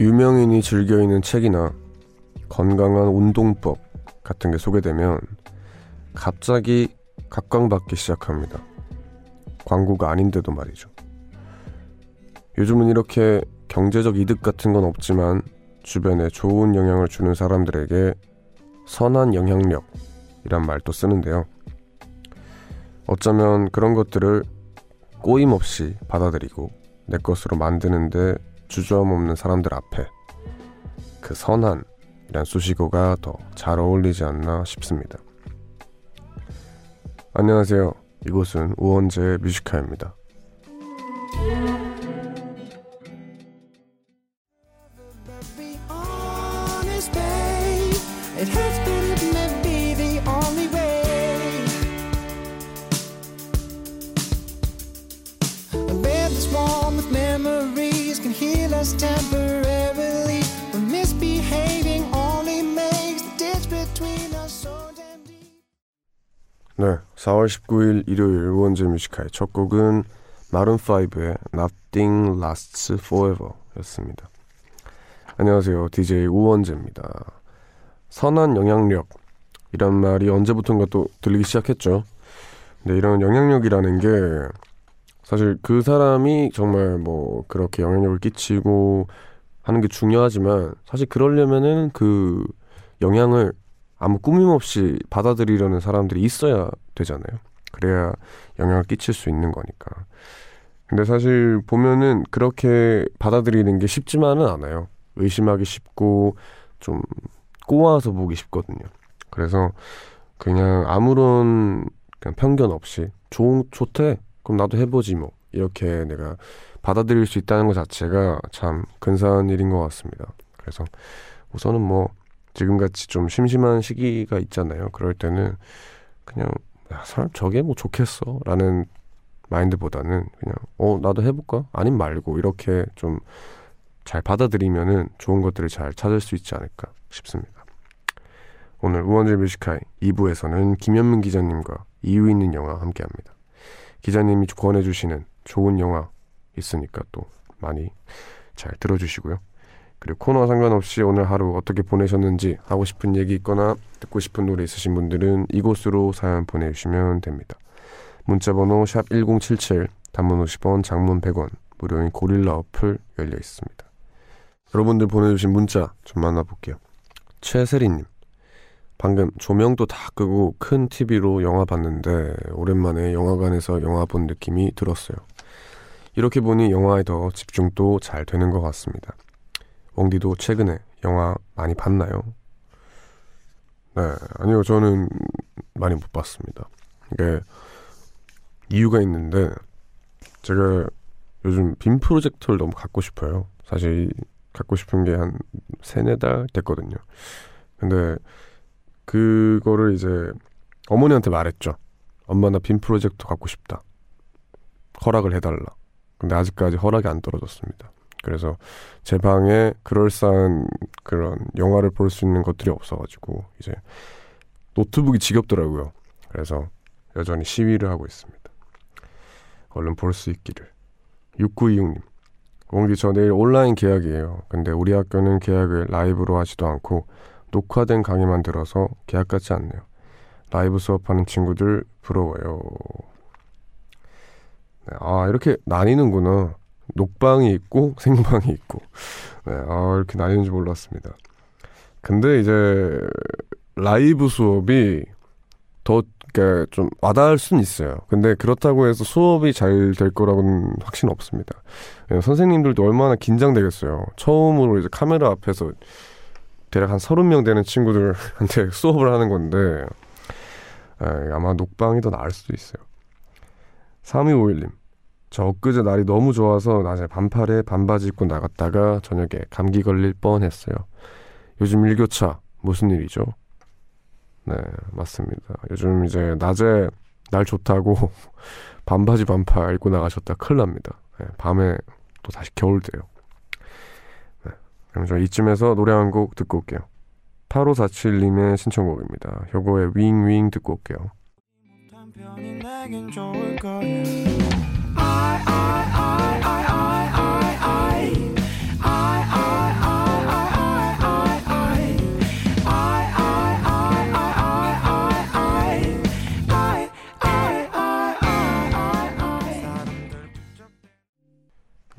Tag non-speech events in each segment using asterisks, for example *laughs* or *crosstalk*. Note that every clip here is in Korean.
유명인이 즐겨 읽는 책이나 건강한 운동법 같은 게 소개되면 갑자기 각광받기 시작합니다. 광고가 아닌데도 말이죠. 요즘은 이렇게 경제적 이득 같은 건 없지만 주변에 좋은 영향을 주는 사람들에게 선한 영향력이란 말도 쓰는데요. 어쩌면 그런 것들을 꼬임 없이 받아들이고 내 것으로 만드는데 주저함 없는 사람들 앞에 그 선한이란 수식어가 더 잘 어울리지 않나 싶습니다. 안녕하세요. 이곳은 우원재 뮤지카입니다. 네, 4월 19일 일요일 우원재 뮤지카의 첫 곡은 마룬5의 Nothing Lasts Forever 였습니다. 안녕하세요. DJ 우원재입니다. 선한 영향력 이란 말이 언제부턴가 또 들리기 시작했죠. 근데 이런 영향력이라는 게 사실 그 사람이 정말 뭐 그렇게 영향력을 끼치고 하는 게 중요하지만 사실 그러려면은 그 영향을 아무 꾸밈 없이 받아들이려는 사람들이 있어야 되잖아요. 그래야 영향을 끼칠 수 있는 거니까. 근데 사실 보면은 그렇게 받아들이는 게 쉽지만은 않아요. 의심하기 쉽고 좀 꼬아서 보기 쉽거든요. 그래서 그냥 아무런 그냥 편견 없이 좋은 좋대 그럼 나도 해보지 뭐 이렇게 내가 받아들일 수 있다는 것 자체가 참 근사한 일인 것 같습니다. 그래서 우선은 뭐 지금같이 좀 심심한 시기가 있잖아요. 그럴 때는 그냥 야, 사람 저게 뭐 좋겠어 라는 마인드보다는 그냥 어 나도 해볼까? 아님 말고 이렇게 좀 잘 받아들이면은 좋은 것들을 잘 찾을 수 있지 않을까 싶습니다. 오늘 우원재 뮤지카이 2부에서는 김현민 기자님과 이유 있는 영화 함께합니다. 기자님이 권해주시는 좋은 영화 있으니까 또 많이 잘 들어주시고요. 그리고 코너와 상관없이 오늘 하루 어떻게 보내셨는지 하고 싶은 얘기 있거나 듣고 싶은 노래 있으신 분들은 이곳으로 사연 보내주시면 됩니다. 문자번호 샵 1077, 단문 50원, 장문 100원, 무료인 고릴라 어플 열려 있습니다. 여러분들 보내주신 문자 좀 만나볼게요. 최세리님, 방금 조명도 다 끄고 큰 TV로 영화 봤는데 오랜만에 영화관에서 영화 본 느낌이 들었어요. 이렇게 보니 영화에 더 집중도 잘 되는 것 같습니다. 웡디도 최근에 영화 많이 봤나요? 네, 아니요, 저는 많이 못 봤습니다. 이게 이유가 있는데 제가 요즘 빔 프로젝터를 너무 갖고 싶어요. 사실 갖고 싶은 게 한 세네 달 됐거든요. 근데 그거를 이제 어머니한테 말했죠. 엄마 나 빔 프로젝터 갖고 싶다. 허락을 해달라. 근데 아직까지 허락이 안 떨어졌습니다. 그래서 제 방에 그럴싸한 그런 영화를 볼 수 있는 것들이 없어가지고 이제 노트북이 지겹더라고요. 그래서 여전히 시위를 하고 있습니다. 얼른 볼 수 있기를. 6926님. 공기 저 내일 온라인 계약이에요. 근데 우리 학교는 계약을 라이브로 하지도 않고 녹화된 강의만 들어서 계약 같지 않네요. 라이브 수업하는 친구들 부러워요. 네, 아 이렇게 나뉘는구나. 녹방이 있고 *laughs* 생방이 있고. 네, 아 이렇게 나뉘는지 몰랐습니다. 근데 이제 라이브 수업이 더 그러니까 좀 와닿을 수는 있어요. 근데 그렇다고 해서 수업이 잘 될 거라고는 확신 없습니다. 예, 선생님들도 얼마나 긴장되겠어요. 처음으로 이제 카메라 앞에서 대략 한 30명 되는 친구들한테 *laughs* 수업을 하는 건데 예, 아마 녹방이 더 나을 수도 있어요. 3251님 저 엊그제 날이 너무 좋아서 낮에 반팔에 반바지 입고 나갔다가 저녁에 감기 걸릴 뻔했어요. 요즘 일교차 무슨 일이죠? 네, 맞습니다. 요즘 이제 낮에 날 좋다고 *laughs* 반바지 반팔 입고 나가셨다 큰일 납니다. 네, 밤에 또 다시 겨울 돼요. 네, 그럼 저 이쯤에서 노래 한 곡 듣고 올게요. 8547님의 신청곡입니다. 효고의 윙윙 듣고 올게요.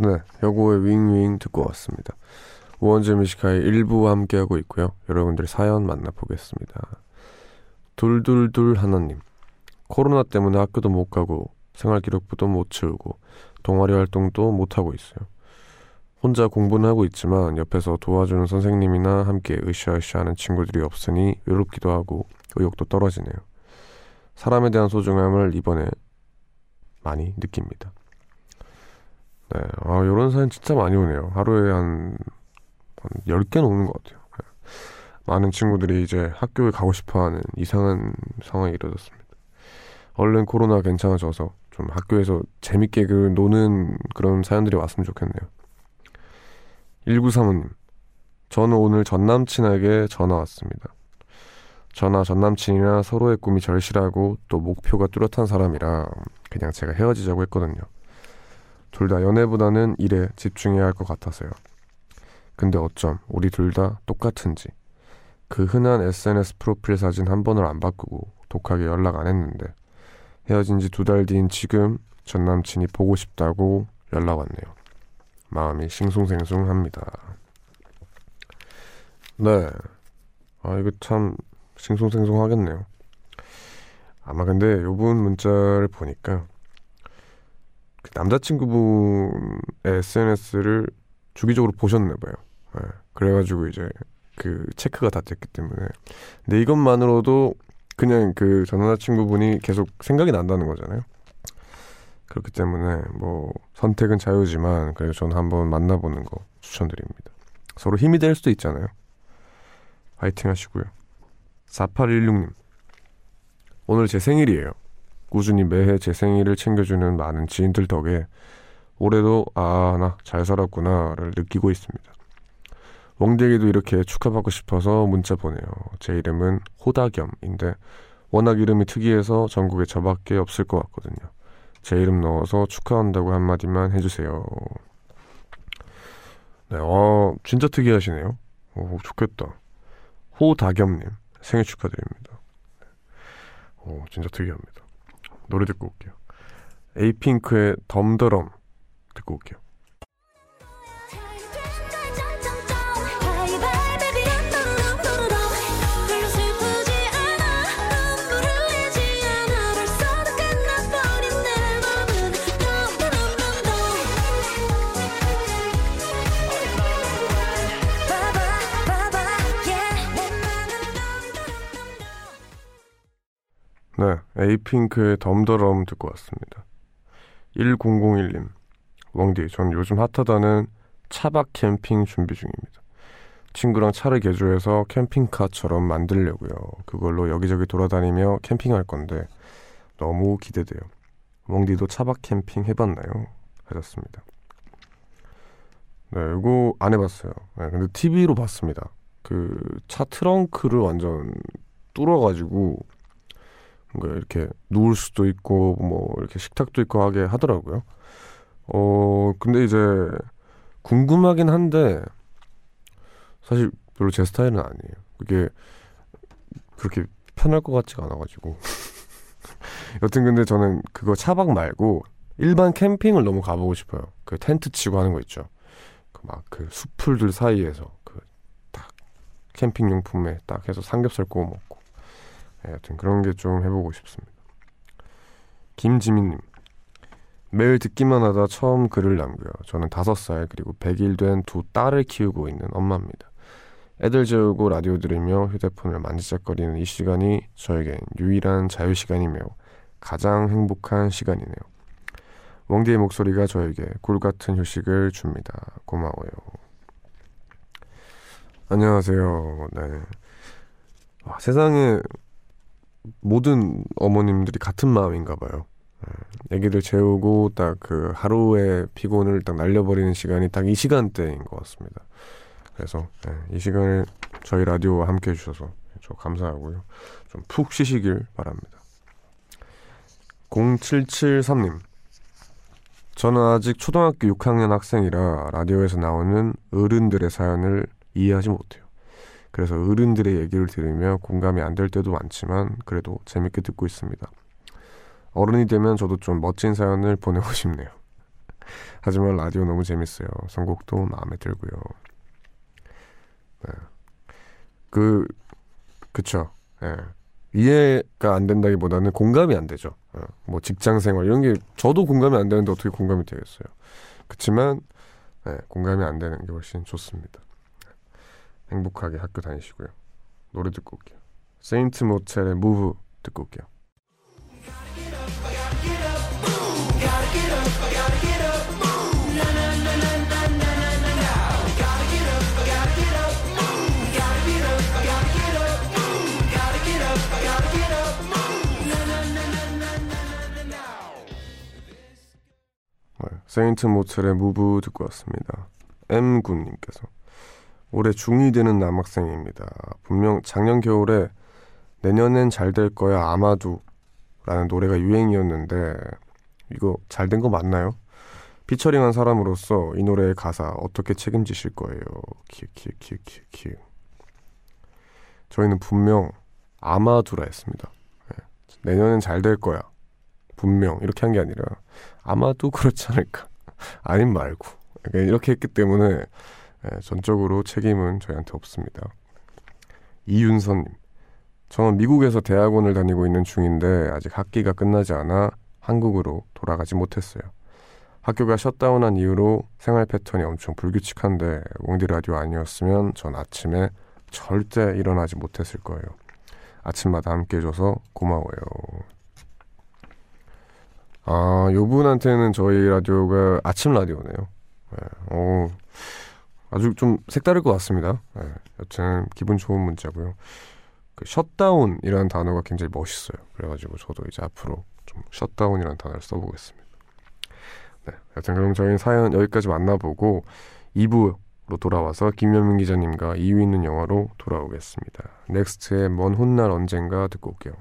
네, 여고의 윙윙 듣고 왔습니다. 우원재 미식카의 일부와 함께하고 있고요. 여러분들 사연 만나보겠습니다. 둘둘둘 하나님. 코로나 때문에 학교도 못 가고 생활기록부도 못 채우고 동아리 활동도 못 하고 있어요. 혼자 공부는 하고 있지만 옆에서 도와주는 선생님이나 함께 으쌰으쌰 하는 친구들이 없으니 외롭기도 하고 의욕도 떨어지네요. 사람에 대한 소중함을 이번에 많이 느낍니다. 네, 아, 요런 사연 진짜 많이 오네요. 하루에 한, 한 10개는 오는 것 같아요. 네. 많은 친구들이 이제 학교에 가고 싶어 하는 이상한 상황이 이루어졌습니다. 얼른 코로나 괜찮아져서 좀 학교에서 재밌게 그 노는 그런 사연들이 왔으면 좋겠네요. 1935님, 저는 오늘 전 남친에게 전화 왔습니다. 저나 전 남친이나 서로의 꿈이 절실하고 또 목표가 뚜렷한 사람이라 그냥 제가 헤어지자고 했거든요. 둘 다 연애보다는 일에 집중해야 할 것 같아서요. 근데 어쩜 우리 둘 다 똑같은지 그 흔한 SNS 프로필 사진 한 번을 안 바꾸고 독하게 연락 안 했는데 헤어진 지 두 달 뒤인 지금 전 남친이 보고 싶다고 연락 왔네요. 마음이 싱숭생숭합니다. 네. 아, 이거 참 싱숭생숭하겠네요. 아마 근데 요분 문자를 보니까 그 남자친구분의 SNS를 주기적으로 보셨나 봐요. 네. 그래가지고 이제 그 체크가 다 됐기 때문에. 근데 이것만으로도 그냥 그전 남자친구분이 계속 생각이 난다는 거잖아요. 그렇기 때문에 뭐 선택은 자유지만 그래도 저는 한번 만나보는 거 추천드립니다. 서로 힘이 될 수도 있잖아요. 화이팅 하시고요. 4816님. 오늘 제 생일이에요. 꾸준히 매해 제 생일을 챙겨주는 많은 지인들 덕에 올해도 아, 나 잘 살았구나를 느끼고 있습니다. 웡디에게도 이렇게 축하받고 싶어서 문자 보내요. 제 이름은 호다겸인데 워낙 이름이 특이해서 전국에 저밖에 없을 것 같거든요. 제 이름 넣어서 축하한다고 한마디만 해주세요. 네, 어, 진짜 특이하시네요. 오, 좋겠다. 호다겸님, 생일 축하드립니다. 오, 진짜 특이합니다. 노래 듣고 올게요. 에이핑크의 덤더럼 듣고 올게요. 에이핑크의 덤더럼 듣고 왔습니다. 1001님, 웡디, 전 요즘 핫하다는 차박 캠핑 준비 중입니다. 친구랑 차를 개조해서 캠핑카처럼 만들려고요. 그걸로 여기저기 돌아다니며 캠핑할 건데 너무 기대돼요. 웡디도 차박 캠핑 해봤나요? 하셨습니다. 네, 이거 안 해봤어요. 네, 근데 TV로 봤습니다. 그 차 트렁크를 완전 뚫어가지고 이렇게 누울 수도 있고 뭐 이렇게 식탁도 있고 하게 하더라고요. 어 근데 이제 궁금하긴 한데 사실 별로 제 스타일은 아니에요. 그게 그렇게 편할 것 같지가 않아가지고. *laughs* 여튼 근데 저는 그거 차박 말고 일반 캠핑을 너무 가보고 싶어요. 그 텐트 치고 하는 거 있죠. 그 막 그 수풀들 사이에서 그 딱 캠핑 용품에 딱 해서 삼겹살 구워 먹고. 네, 여튼 그런 게 좀 해보고 싶습니다. 김지민님. 매일 듣기만 하다 처음 글을 남겨요. 저는 다섯 살 그리고 100일 된 두 딸을 키우고 있는 엄마입니다. 애들 재우고 라디오 들으며 휴대폰을 만지작거리는 이 시간이 저에겐 유일한 자유 시간이며 가장 행복한 시간이네요. 웡디의 목소리가 저에게 꿀 같은 휴식을 줍니다. 고마워요. 안녕하세요. 네. 와, 세상에 모든 어머님들이 같은 마음인가 봐요. 네. 애기들 재우고 딱 그 하루의 피곤을 딱 날려버리는 시간이 딱 이 시간대인 것 같습니다. 그래서 네, 이 시간을 저희 라디오와 함께 해주셔서 저 감사하고요. 좀 푹 쉬시길 바랍니다. 0773님. 저는 아직 초등학교 6학년 학생이라 라디오에서 나오는 어른들의 사연을 이해하지 못해요. 그래서 어른들의 얘기를 들으며 공감이 안 될 때도 많지만 그래도 재밌게 듣고 있습니다. 어른이 되면 저도 좀 멋진 사연을 *laughs* 보내고 싶네요. 하지만 라디오 너무 재밌어요. 선곡도 마음에 들고요. 네. 그 그쵸. 예. 이해가 안 된다기보다는 공감이 안 되죠. 어, 뭐 직장 생활 이런 게 저도 공감이 안 되는데 어떻게 공감이 되겠어요. 그렇지만 예, 공감이 안 되는 게 훨씬 좋습니다. 행복하게 학교 다니시고요. 노래 듣고 올게요. 세인트 모텔의 무브 듣고 올게요. 네, 세인트 모텔의 무브 듣고 왔습니다. M군님께서 올해 중2 되는 남학생입니다. 분명 작년 겨울에 내년엔 잘 될 거야 아마도 라는 노래가 유행이었는데 이거 잘 된 거 맞나요? 피처링한 사람으로서 이 노래의 가사 어떻게 책임지실 거예요? 키키키키키 저희는 분명 아마두라 했습니다. 네. 내년엔 잘 될 거야. 분명 이렇게 한 게 아니라 아마도 그렇지 않을까. *laughs* 아님 말고 이렇게 했기 때문에 예, 전적으로 책임은 저희한테 없습니다. 이윤선님, 저는 미국에서 대학원을 다니고 있는 중인데 아직 학기가 끝나지 않아 한국으로 돌아가지 못했어요. 학교가 셧다운한 이후로 생활 패턴이 엄청 불규칙한데 웡디 라디오 아니었으면 전 아침에 절대 일어나지 못했을 거예요. 아침마다 함께 해줘서 고마워요. 아, 요 분한테는 저희 라디오가 아침 라디오네요. 네, 오, 아주 좀 색다를 것 같습니다. 네, 여튼 기분 좋은 문자고요. 그 셧다운이라는 단어가 굉장히 멋있어요. 그래가지고 저도 이제 앞으로 좀 셧다운이라는 단어를 써보겠습니다. 네, 여튼 그럼 저희는 사연 여기까지 만나보고 2부로 돌아와서 김현민 기자님과 2위 있는 영화로 돌아오겠습니다. 넥스트의 먼 훗날 언젠가 듣고 올게요.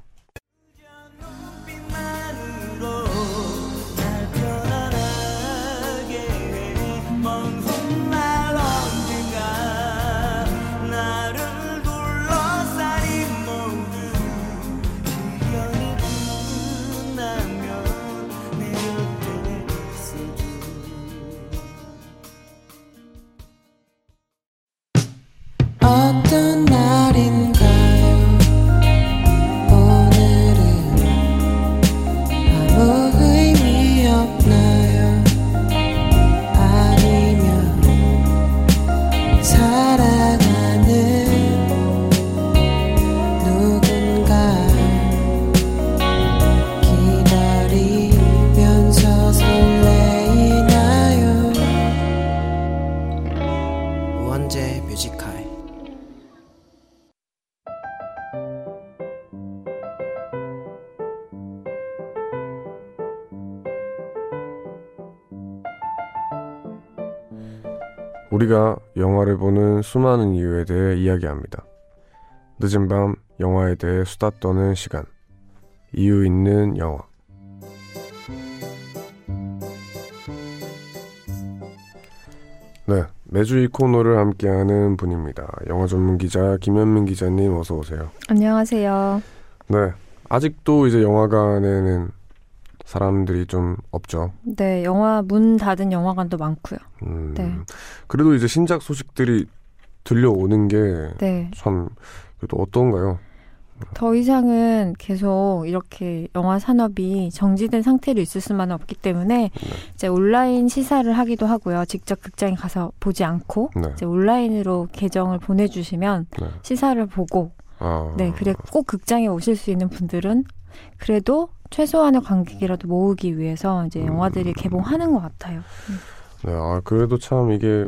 우리가 영화를 보는 수많은 이유에 대해 이야기합니다. 늦은 밤 영화에 대해 수다 떠는 시간. 이유 있는 영화. 네, 매주 이 코너를 함께하는 분입니다. 영화 전문 기자 김현민 기자님 어서 오세요. 안녕하세요. 네, 아직도 이제 영화관에는 사람들이 좀 없죠. 네, 영화 문 닫은 영화관도 많고요. 음, 네. 그래도 이제 신작 소식들이 들려오는 게 네. 참 그래도 어떤가요? 더 이상은 계속 이렇게 영화 산업이 정지된 상태로 있을 수만은 없기 때문에 이제 온라인 시사를 하기도 하고요. 직접 극장에 가서 보지 않고 네. 이제 온라인으로 계정을 보내주시면 네. 시사를 보고 아, 네, 그래 꼭 극장에 오실 수 있는 분들은 그래도 최소한의 관객이라도 모으기 위해서 이제 영화들이 개봉하는 것 같아요. 네, 아, 그래도 참 이게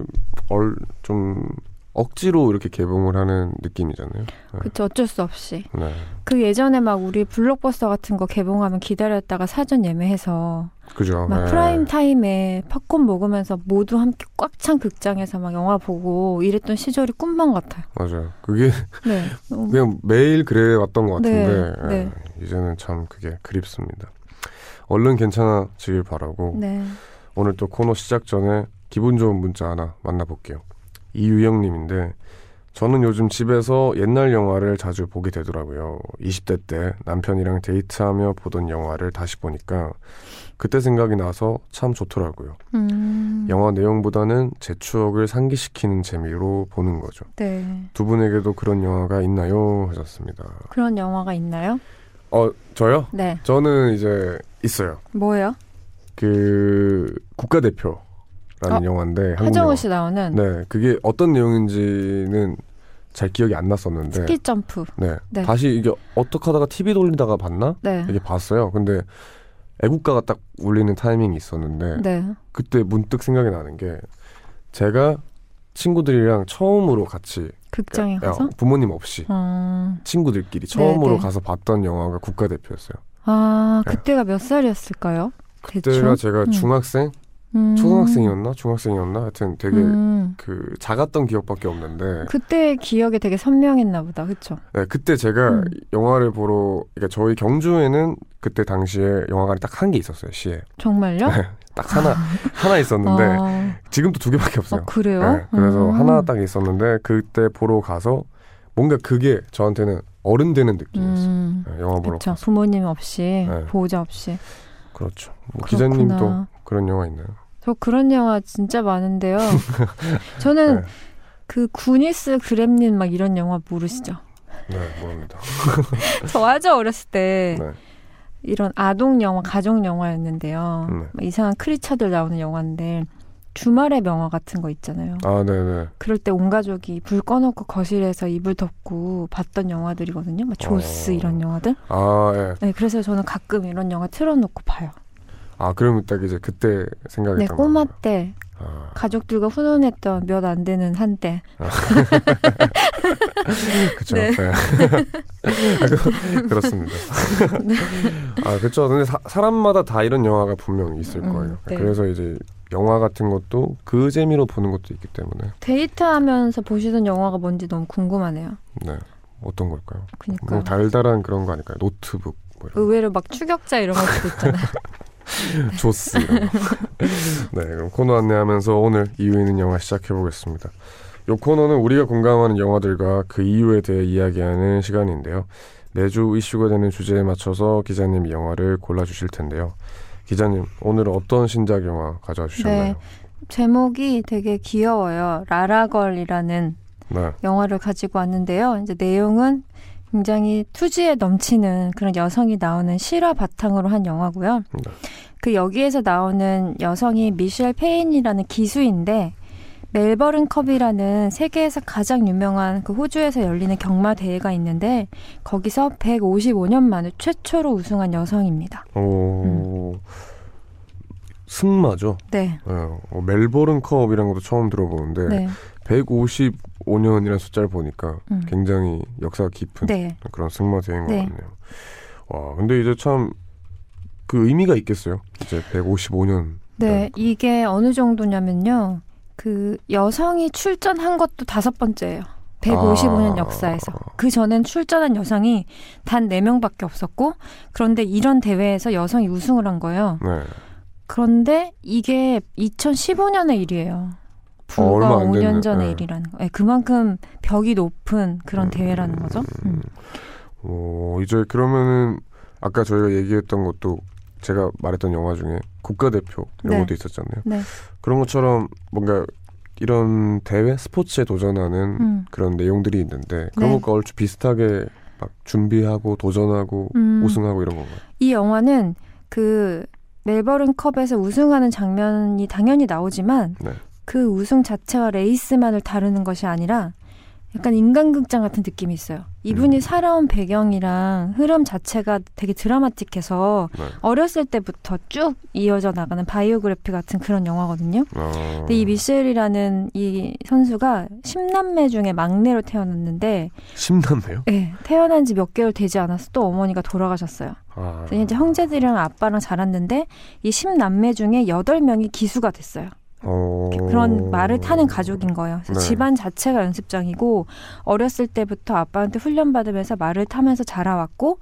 얼, 좀 억지로 이렇게 개봉을 하는 느낌이잖아요. 네. 그렇죠. 어쩔 수 없이. 네. 그 예전에 막 우리 블록버스터 같은 거 개봉하면 기다렸다가 사전 예매해서 그죠. 막 네. 프라임 타임에 팝콘 먹으면서 모두 함께 꽉 찬 극장에서 막 영화 보고 이랬던 시절이 꿈만 같아요. 맞아요. 그게 *laughs* 네. 그냥 매일 그래 왔던 것 같은데 네, 예, 이제는 참 그게 그립습니다. 얼른 괜찮아지길 바라고 네. 오늘 또 코너 시작 전에 기분 좋은 문자 하나 만나볼게요. 이유영님인데 저는 요즘 집에서 옛날 영화를 자주 보게 되더라고요. 20대 때 남편이랑 데이트하며 보던 영화를 다시 보니까 그때 생각이 나서 참 좋더라고요. 음, 영화 내용보다는 제 추억을 상기시키는 재미로 보는 거죠. 네. 두 분에게도 그런 영화가 있나요? 하셨습니다. 그런 영화가 있나요? 어, 저요? 네. 저는 이제 있어요. 뭐예요? 그 국가대표 라는 어, 영화인데 하정우 영화. 씨 나오는 네, 그게 어떤 내용인지는 잘 기억이 안 났었는데 스키 점프. 네. 네. 다시 이게 어떻게 하다가 TV 돌리다가 봤나? 네. 이게 봤어요. 근데 애국가가 딱 울리는 타이밍이 있었는데 네. 그때 문득 생각이 나는 게 제가 친구들이랑 처음으로 같이 극장에 야, 가서. 부모님 없이 음. 친구들끼리 처음으로 네. 가서 봤던 영화가 국가대표였어요. 아, 네. 그때가 몇 살이었을까요? 그때가 대충? 제가 음. 중학생, 음. 초등학생이었나, 중학생이었나, 하여튼 되게 음. 그 작았던 기억밖에 없는데 그때 기억이 되게 선명했나 보다. 그쵸? 네, 그때 제가 음. 영화를 보러 그러니까 저희 경주에는 그때 당시에 영화관이 딱 한 개 있었어요 시에 정말요? 딱 하나 하나 있었는데 아, 지금도 두 개밖에 없어요. 어, 그래요? 네, 그래서 음. 하나 딱 있었는데 그때 보러 가서 뭔가 그게 저한테는 어른 되는 느낌이었어요. 음. 네, 영화 보러 그쵸. 부모님 없이, 네. 보호자 없이. 그렇죠. 뭐. 기자님도 그런 영화 있나요? 저 그런 영화 진짜 많은데요. 저는 *laughs* 네. 그 구니스 그렘린 막 이런 영화 모르시죠? 네, 모릅니다. *laughs* 저 아주 어렸을 때 네, 이런 아동 영화, 가족 영화였는데요. 네. 막 이상한 크리처들 나오는 영화인데 주말의 명화 같은 거 있잖아요. 아, 네, 네. 그럴 때 온 가족이 불 꺼놓고 거실에서 이불 덮고 봤던 영화들이거든요. 막 조스 어. 이런 영화들. 아, 예. 네, 그래서 저는 가끔 이런 영화 틀어놓고 봐요. 아, 그러면 딱 이제 그때 생각이 네, 딱 꼬마. 때 아, 가족들과 훈훈했던 몇 안 되는 한때. *laughs* 그쵸. 네. 네. *laughs* 그- 그렇습니다. 아, 그쵸. 근데 사, 사람마다 다 이런 영화가 분명히 있을 음, 거예요. 네. 그래서 이제 영화 같은 것도 그 재미로 보는 것도 있기 때문에. 데이트하면서 보시던 영화가 뭔지 너무 궁금하네요. 네. 어떤 걸까요? 그니까 뭐 달달한 그런 거 아닐까요? 노트북, 뭐 의외로 막 추격자 이런 것도 있잖아요. *laughs* *laughs* 이런 거. *laughs* 네, 그럼 코너 안내하면서 오늘 이유 있는 영화 시작해 보겠습니다. 이 코너는 우리가 공감하는 영화들과 그 이유에 대해 이야기하는 시간인데요. 매주 이슈가 되는 주제에 맞춰서 기자님이 영화를 골라주실 텐데요. 기자님, 오늘은 어떤 신작 영화 가져와 주셨나요? 네. 제목이 되게 귀여워요. 라라걸이라는 네. 영화를 가지고 왔는데요. 이제 내용은 굉장히 투지에 넘치는 그런 여성이 나오는 실화 바탕으로 한 영화고요. 네. 그 여기에서 나오는 여성이 미셸 페인이라는 기수인데 멜버른 컵이라는 세계에서 가장 유명한 그 호주에서 열리는 경마 대회가 있는데 거기서 155년 만에 최초로 우승한 여성입니다. 오, 승마죠. 네. 네. 어, 멜버른 컵이라는 것도 처음 들어보는데 네. 155년이라는 숫자를 보니까 음. 굉장히 역사가 깊은 네. 그런 승마 대회인 것 네. 같네요. 와, 근데 이제 참 그 의미가 있겠어요. 이제 155년. 네, 이게 어느 정도냐면요. 그 여성이 출전한 것도 다섯 번째예요. 155년 아. 역사에서. 그 전엔 출전한 여성이 단 4명밖에 없었고, 그런데 이런 대회에서 여성이 우승을 한 거예요. 네. 그런데 이게 2015년의 일이에요. 불과 어, 얼마 안 5년 됐네. 전의 네. 일이라는 거. 예, 그만큼 벽이 높은 그런 대회라는 거죠. 음. 오, 이제 그러면은 아까 저희가 얘기했던 것도 제가 말했던 영화 중에 국가대표 이런 네. 것도 있었잖아요. 네. 그런 것처럼 뭔가 이런 대회 스포츠에 도전하는 음. 그런 내용들이 있는데 그런 네. 것과 얼추 비슷하게 막 준비하고 도전하고 음. 우승하고 이런 건가요? 이 영화는 그 멜버른 컵에서 우승하는 장면이 당연히 나오지만 네. 그 우승 자체와 레이스만을 다루는 것이 아니라 약간 인간극장 같은 느낌이 있어요. 이분이 음. 살아온 배경이랑 흐름 자체가 되게 드라마틱해서 네. 어렸을 때부터 쭉 이어져 나가는 바이오그래피 같은 그런 영화거든요. 어, 근데 이 미셸이라는 이 선수가 10남매 중에 막내로 태어났는데 심남매요? 네, 태어난 지 몇 개월 되지 않아서 또 어머니가 돌아가셨어요. 아, 이제 형제들이랑 아빠랑 자랐는데 이 10남매 중에 8명이 기수가 됐어요. 어... 그런 말을 타는 가족인 거예요. 그래서 네. 집안 자체가 연습장이고 어렸을 때부터 아빠한테 훈련 받으면서 말을 타면서 자라왔고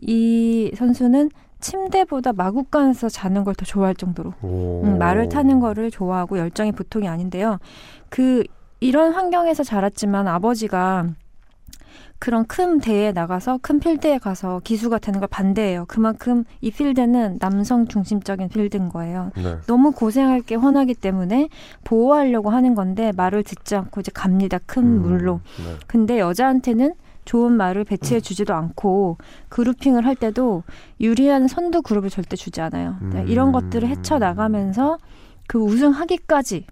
이 선수는 침대보다 마구간에서 자는 걸 더 좋아할 정도로 오... 음, 말을 타는 거를 좋아하고 열정이 보통이 아닌데요. 그 이런 환경에서 자랐지만 아버지가 그런 큰 대회에 나가서 큰 필드에 가서 기수가 되는 걸 반대해요. 그만큼 이 필드는 남성 중심적인 필드인 거예요. 네. 너무 고생할 게 훤하기 때문에 보호하려고 하는 건데 말을 듣지 않고 이제 갑니다. 큰 음, 물로. 네. 근데 여자한테는 좋은 말을 배치해 주지도 않고 그룹핑을 할 때도 유리한 선두 그룹을 절대 주지 않아요. 네, 음. 이런 것들을 헤쳐 나가면서 그 우승하기까지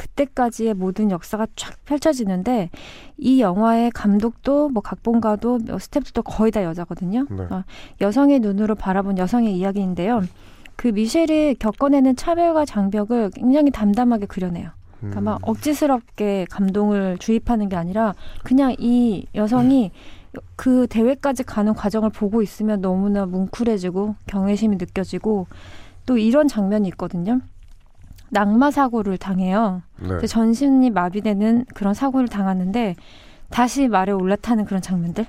그때까지의 모든 역사가 쫙 펼쳐지는데 이 영화의 감독도 뭐 각본가도 뭐 스태프도 거의 다 여자거든요. 네. 어, 여성의 눈으로 바라본 여성의 이야기인데요. 그 미셸이 겪어내는 차별과 장벽을 굉장히 담담하게 그려내요. 그러니까 막 억지스럽게 감동을 주입하는 게 아니라 그냥 이 여성이 그 대회까지 가는 과정을 보고 있으면 너무나 뭉클해지고 경외심이 느껴지고 또 이런 장면이 있거든요. 낙마 사고를 당해요. 네. 전신이 마비되는 그런 사고를 당하는데 다시 말에 올라타는 그런 장면들.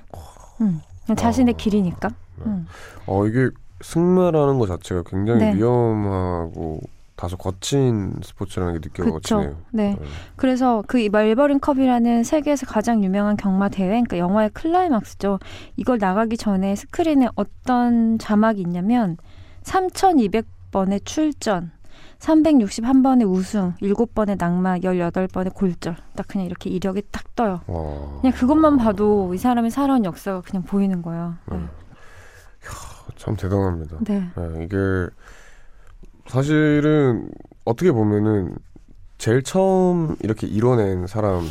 음, 자신의 어. 길이니까. 네. 음. 어 이게 승마라는 것 자체가 굉장히 네. 위험하고 다소 거친 스포츠라는 게. 느껴지네요. 네. 그래서 그 멜버른 컵이라는 세계에서 가장 유명한 경마 대회, 그러니까 영화의 클라이막스죠. 이걸 나가기 전에 스크린에 어떤 자막이 있냐면 3,200번의 출전, 361번의 우승, 7번의 낙마, 18번의 골절. 딱 그냥 이렇게 이력이 딱 떠요. 와. 그냥 그것만 봐도 이 사람이 살아온 역사가 그냥 보이는 거예요. 네. 네. 참 대단합니다. 네. 네, 이게 사실은 어떻게 보면은 제일 처음 이렇게 이뤄낸 사람이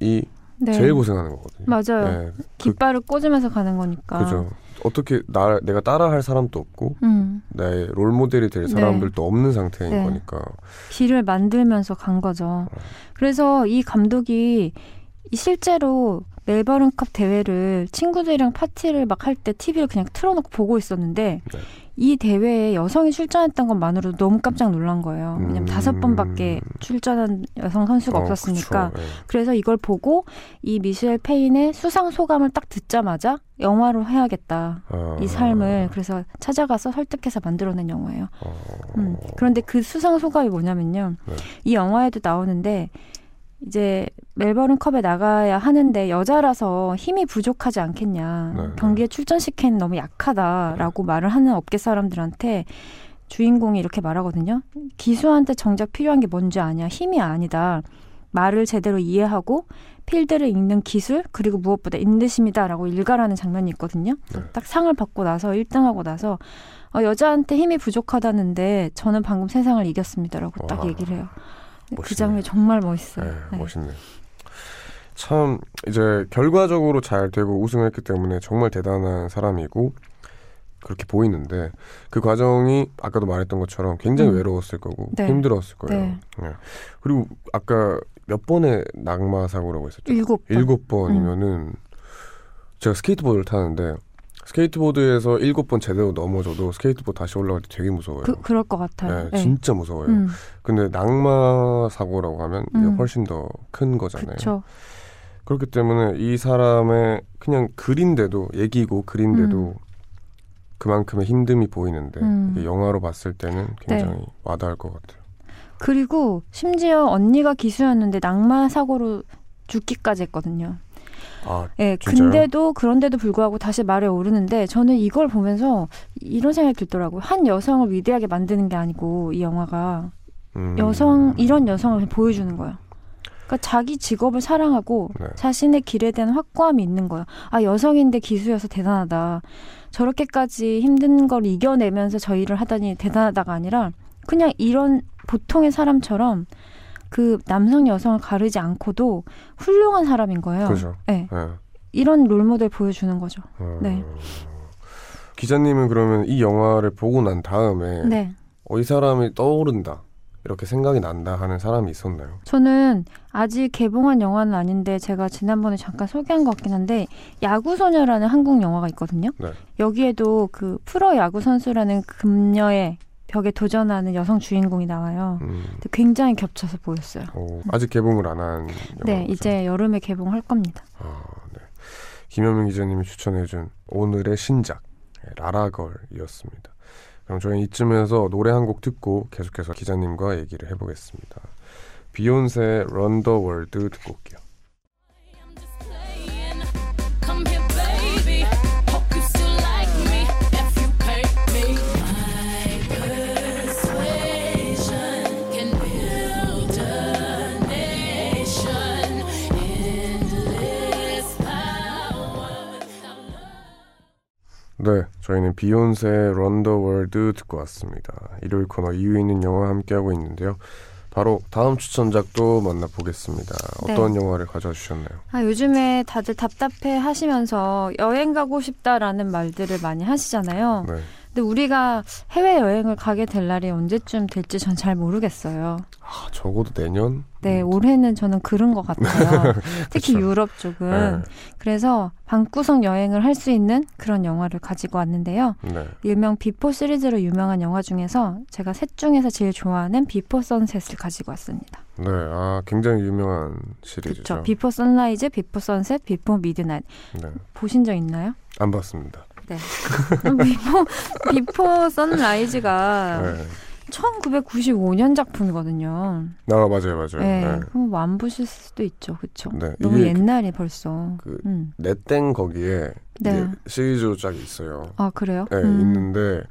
네. 제일 고생하는 거거든요. 맞아요. 네, 깃발을 꽂으면서 가는 거니까. 그죠. 어떻게 나 내가 따라할 사람도 없고 음. 나의 롤 모델이 될 네. 사람들도 없는 상태인 네. 거니까. 길을 만들면서 간 거죠. 그래서 이 감독이 이 실제로 멜버른컵 대회를 친구들이랑 파티를 막 할 때 TV를 그냥 틀어놓고 보고 있었는데 네. 이 대회에 여성이 출전했던 것만으로도 너무 깜짝 놀란 거예요. 왜냐면 음. 다섯 번밖에 출전한 여성 선수가 어, 없었으니까. 네. 그래서 이걸 보고 이 미셸 페인의 수상 소감을 딱 듣자마자 영화로 해야겠다. 아, 이 삶을 그래서 찾아가서 설득해서 만들어낸 영화예요. 어, 음. 그런데 그 수상 소감이 뭐냐면요. 네. 이 영화에도 나오는데 이제 멜버른 컵에 나가야 하는데 여자라서 힘이 부족하지 않겠냐. 네, 네. 경기에 출전시키는 너무 약하다라고 말을 하는 업계 사람들한테 주인공이 이렇게 말하거든요. 기수한테 정작 필요한 게 뭔지 아냐. 힘이 아니다. 말을 제대로 이해하고 필드를 읽는 기술 그리고 무엇보다 인내심이다라고 일갈하는 장면이 있거든요. 네. 딱 상을 받고 나서 1등하고 나서 어, 여자한테 힘이 부족하다는데 저는 방금 세상을 이겼습니다라고 딱 와, 얘기를 해요. 그 멋있네요. 장면이 정말 멋있어요. 네, 네. 멋있네요. 참 이제 결과적으로 잘 되고 우승했기 때문에 정말 대단한 사람이고 그렇게 보이는데 그 과정이 아까도 말했던 것처럼 굉장히 음. 외로웠을 거고 네. 힘들었을 거예요. 네. 네. 그리고 아까 몇 번의 낙마 사고라고 했었죠? 일곱 번. 일곱 번이면은 제가 스케이트보드를 타는데 스케이트보드에서 일곱 번 제대로 넘어져도 스케이트보드 다시 올라갈 때 되게 무서워요. 그, 그럴 것 같아요. 네, 네. 진짜 무서워요. 음, 근데 낙마 사고라고 하면 음. 훨씬 더 큰 거잖아요. 그렇죠. 그렇기 때문에 이 사람의 그냥 글인데도 얘기고 글인데도 그만큼의 힘듦이 보이는데 음. 영화로 봤을 때는 굉장히 와닿을 것 같아요. 그리고 심지어 언니가 기수였는데 낙마 사고로 죽기까지 했거든요. 아, 예, 진짜요? 근데도 그런데도 불구하고 다시 말에 오르는데 저는 이걸 보면서 이런 생각이 들더라고요. 한 여성을 위대하게 만드는 게 아니고 이 영화가 음, 여성 이런 여성을 보여주는 거예요. 그러니까 자기 직업을 사랑하고 네. 자신의 길에 대한 확고함이 있는 거예요. 아 여성인데 기수여서 대단하다. 저렇게까지 힘든 걸 이겨내면서 저 일을 하다니 대단하다가 아니라 그냥 이런 보통의 사람처럼 그 남성 여성을 가르지 않고도 훌륭한 사람인 거예요. 그죠. 네. 네. 이런 롤모델 보여주는 거죠. 어, 네. 기자님은 그러면 이 영화를 보고 난 다음에 네. 어, 이 사람이 떠오른다 이렇게 생각이 난다 하는 사람이 있었나요? 저는 아직 개봉한 영화는 아닌데 제가 지난번에 잠깐 소개한 것 같긴 한데 야구소녀라는 한국 영화가 있거든요. 네. 여기에도 그 프로 야구 선수라는 금녀의 벽에 도전하는 여성 주인공이 나와요. 음, 굉장히 겹쳐서 보였어요. 어, 아직 개봉을 안 한. 네, 이제 여름에 개봉할 겁니다. 아, 네. 김현민 기자님이 추천해준 오늘의 신작 네, 라라걸이었습니다. 그럼 저희 이쯤에서 노래 한 곡 듣고 계속해서 기자님과 얘기를 해보겠습니다. 비욘세 World 듣고 올게요. 네, 저희는 비욘세 Run the World 듣고 왔습니다. 일요일 코너 이유 있는 영화 함께하고 있는데요. 바로 다음 추천작도 만나보겠습니다. 어떤 영화를 가져와 주셨나요? 아, 요즘에 다들 답답해 하시면서 여행 가고 싶다라는 말들을 많이 하시잖아요. 네. 근데 우리가 해외 여행을 가게 될 날이 언제쯤 될지 전 잘 모르겠어요. 아, 적어도 내년? 네, 올해는 저는 그런 것 같아요. *laughs* 특히. 유럽 쪽은. 그래서 방구석 여행을 할 수 있는 그런 영화를 가지고 왔는데요. 네. 네. 일명 비포 시리즈로 유명한 영화 중에서 제가 셋 중에서 제일 좋아하는 비포 선셋을 가지고 왔습니다. 네, 아, 굉장히 유명한 시리즈죠. 그렇죠. 비포 선라이즈, 비포 선셋, 비포 미드나잇. 네, 보신 적 있나요? 안 봤습니다. 네. 비포 비포 선라이즈가 네. 1995년 작품이거든요. 아, 맞아요, 맞아요. 네. 네. 그럼 뭐 안 보실 수도 있죠. 그렇죠. 네, 너무 옛날에 벌써. 그 음. 내땡 거기에 네. 이제 시리즈작이 있어요. 아, 그래요? 네, 음. 있는데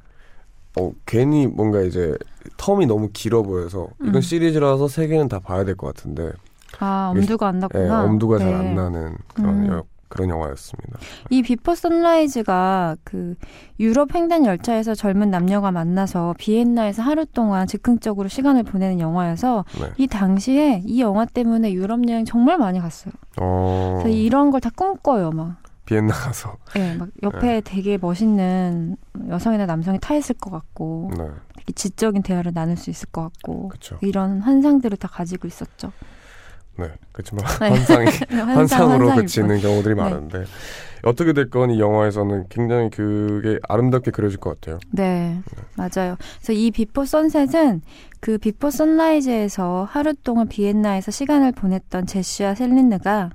어 괜히 뭔가 이제 term이 너무 길어 보여서 이건 음. 시리즈라서 세 개는 다 봐야 될 것 같은데 아, 엄두가 안 예, 났구나. 엄두가 잘 네. 안 나는 그런 음. 여, 그런 영화였습니다. 이 비포 선라이즈가 그 유럽 횡단 열차에서 젊은 남녀가 만나서 비엔나에서 하루 동안 즉흥적으로 시간을 보내는 영화여서 네. 이 당시에 이 영화 때문에 유럽 여행 정말 많이 갔어요. 어, 그래서 이런 걸 다 꿈꿔요, 막. 비엔나 가서 예, 막 옆에 되게 멋있는 여성이나 남성이 타 있을 것 같고 네, 지적인 대화를 나눌 수 있을 것 같고 그렇죠. 이런 환상들을 다 가지고 있었죠. 네, 그렇지만 네. *laughs* 환상이 *laughs* 환상, 환상으로 환상일 그치는 경우들이 네. 많은데 어떻게 됐건 이 영화에서는 굉장히 그게 아름답게 그려질 것 같아요. 네, 맞아요. 그래서 이 비포 선셋은 그 비포 선라이즈에서 하루 동안 비엔나에서 시간을 보냈던 제시와 셀린느가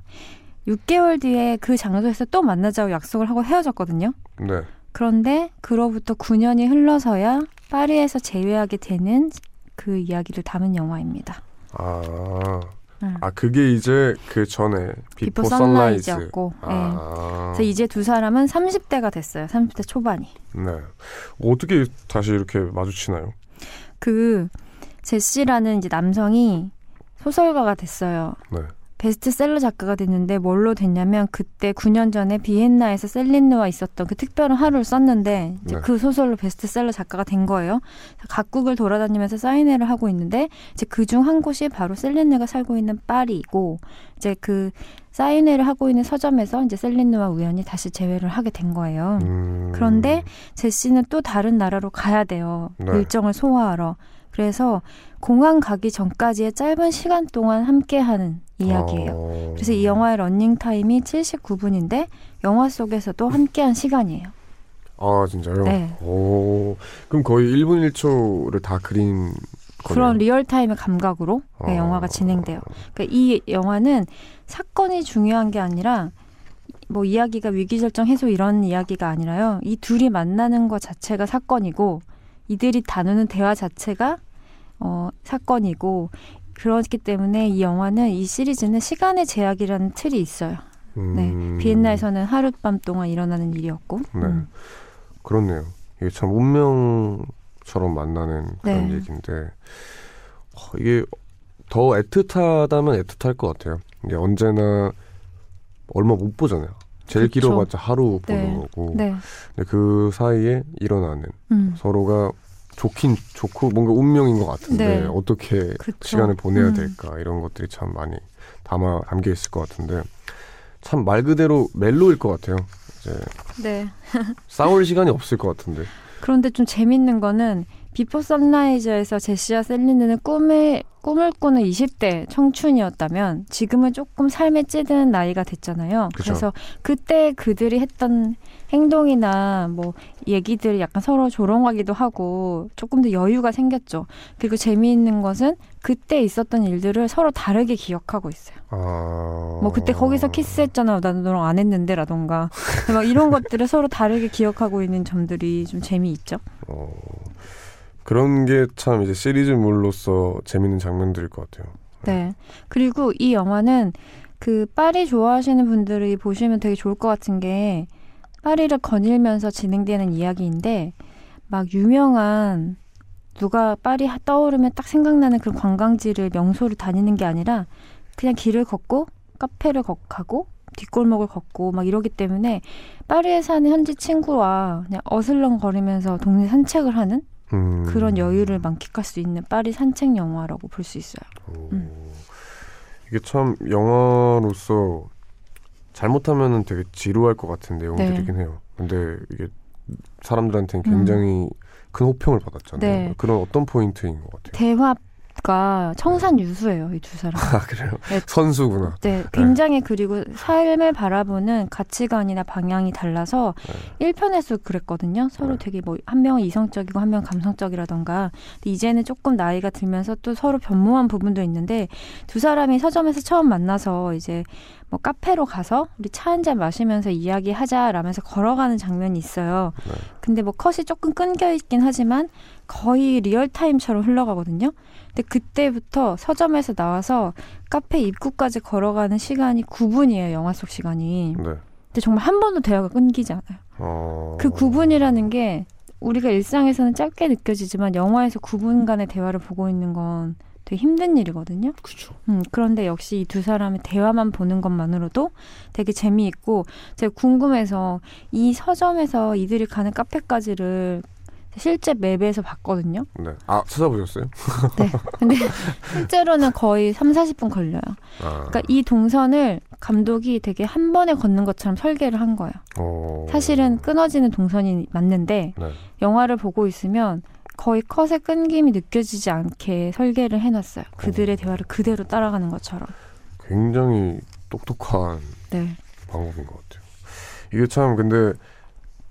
6개월 뒤에 그 장소에서 또 만나자고 약속을 하고 헤어졌거든요. 네, 그런데 그로부터 9년이 흘러서야 파리에서 재회하게 되는 그 이야기를 담은 영화입니다. 아, 음. 아 그게 이제 그 전에 비포, 비포 선라이즈. 선라이즈였고, 예. 아, 그래서 이제 두 사람은 30대가 됐어요. 30대 초반이. 네. 어떻게 다시 이렇게 마주치나요? 그 제시라는 이제 남성이 소설가가 됐어요. 네. 베스트셀러 작가가 됐는데 뭘로 됐냐면 그때 9년 전에 비엔나에서 셀린느와 있었던 그 특별한 하루를 썼는데 이제 네. 그 소설로 베스트셀러 작가가 된 거예요. 각국을 돌아다니면서 사인회를 하고 있는데 이제 그 중 한 곳이 바로 셀린느가 살고 있는 파리이고 이제 그 사인회를 하고 있는 서점에서 이제 셀린느와 우연히 다시 재회를 하게 된 거예요. 음, 그런데 제시는 또 다른 나라로 가야 돼요. 네. 일정을 소화하러. 그래서 공항 가기 전까지의 짧은 시간 동안 함께하는 이야기예요. 어, 그래서 이 영화의 러닝 타임이 79분인데 영화 속에서도 함께한 시간이에요. 아 진짜요? 네. 오, 그럼 거의 1분 1초를 다 그린 그런 거네요. 리얼 타임의 감각으로 네, 어. 영화가 진행돼요. 그러니까 이 영화는 사건이 중요한 게 아니라 뭐 이야기가 위기절정 해소 이런 이야기가 아니라요. 이 둘이 만나는 것 자체가 사건이고 이들이 다루는 대화 자체가 어, 사건이고 그렇기 때문에 이 영화는 이 시리즈는 시간의 제약이라는 틀이 있어요. 네, 음, 비엔나에서는 하룻밤 동안 일어나는 일이었고. 네. 음. 그렇네요. 이게 참 운명처럼 만나는 그런 네. 얘기인데 어, 이게 더 애틋하다면 애틋할 것 같아요. 이게 언제나 얼마 못 보잖아요. 제일. 길어봤자 하루 네. 보는 거고. 네. 근데 그 사이에 일어나는 음. 서로가 좋긴 좋고 뭔가 운명인 것 같은데 네. 어떻게 그쵸. 시간을 보내야 음. 될까 이런 것들이 참 많이 담아 담겨 있을 것 같은데 참 말 그대로 멜로일 것 같아요. 이제 네. 싸울 시간이 없을 것 같은데. 그런데 좀 재밌는 거는 비포 선라이즈에서 제시와 셀린느는 꿈을 꿈을 꾸는 20대 청춘이었다면 지금은 조금 삶에 찌든 나이가 됐잖아요. 그쵸. 그래서 그때 그들이 했던 행동이나 뭐 얘기들이 약간 서로 조롱하기도 하고 조금 더 여유가 생겼죠. 그리고 재미있는 것은 그때 있었던 일들을 서로 다르게 기억하고 있어요. 아. 뭐 그때 거기서 키스했잖아. 나는 너랑 안 했는데라던가 막 이런 것들을 서로 다르게 기억하고 있는 점들이 좀 재미있죠. 어, 그런 게 참 이제 시리즈물로서 재밌는 장면들일 것 같아요. 네. 그리고 이 영화는 그 파리 좋아하시는 분들이 보시면 되게 좋을 것 같은 게 파리를 거닐면서 진행되는 이야기인데 막 유명한 누가 파리 하- 떠오르면 딱 생각나는 그런 관광지를 명소를 다니는 게 아니라 그냥 길을 걷고 카페를 걷- 가고 뒷골목을 걷고 막 이러기 때문에 파리에 사는 현지 친구와 그냥 어슬렁거리면서 동네 산책을 하는 음. 그런 여유를 만끽할 수 있는 파리 산책 영화라고 볼 수 있어요. 오. 음. 이게 참 영화로서 잘못하면은 되게 지루할 것 같은 내용들이긴 해요. 근데 이게 사람들한테는 굉장히 큰 호평을 받았잖아요. 음. 네. 그런 어떤 포인트인 것 같아요. 대화 가 청산 유수예요, 이 두 사람. 아 그래요? 네. 선수구나. 네, 굉장히 그리고 삶을 바라보는 가치관이나 방향이 달라서 네. 1편에서 그랬거든요. 서로 네. 되게 뭐 한 명은 이성적이고 한 명은 감성적이라던가. 근데 이제는 조금 나이가 들면서 또 서로 변모한 부분도 있는데 두 사람이 서점에서 처음 만나서 이제 뭐 카페로 가서 우리 차 한 잔 마시면서 이야기하자라면서 걸어가는 장면이 있어요. 네. 근데 뭐 컷이 조금 끊겨 있긴 하지만 거의 리얼타임처럼 흘러가거든요. 근데 그때부터 서점에서 나와서 카페 입구까지 걸어가는 시간이 9분이에요. 영화 속 시간이. 네. 근데 정말 한 번도 대화가 끊기지 않아요. 어... 그 9분이라는 게 우리가 일상에서는 짧게 느껴지지만 영화에서 9분간의 대화를 보고 있는 건 되게 힘든 일이거든요. 그쵸. 음, 그런데 역시 이 두 사람의 대화만 보는 것만으로도 되게 재미있고 제가 궁금해서 이 서점에서 이들이 가는 카페까지를 실제 맵에서 봤거든요. 네. 아 찾아보셨어요? *laughs* 네. 근데 실제로는 거의 3, 40분 걸려요. 아. 그러니까 이 동선을 감독이 되게 한 번에 걷는 것처럼 설계를 한 거예요. 어... 사실은 끊어지는 동선이 맞는데 네. 영화를 보고 있으면 거의 컷의 끊김이 느껴지지 않게 설계를 해놨어요. 그들의 대화를 그대로 따라가는 것처럼. 굉장히 똑똑한 네. 방법인 것 같아요. 이게 참 근데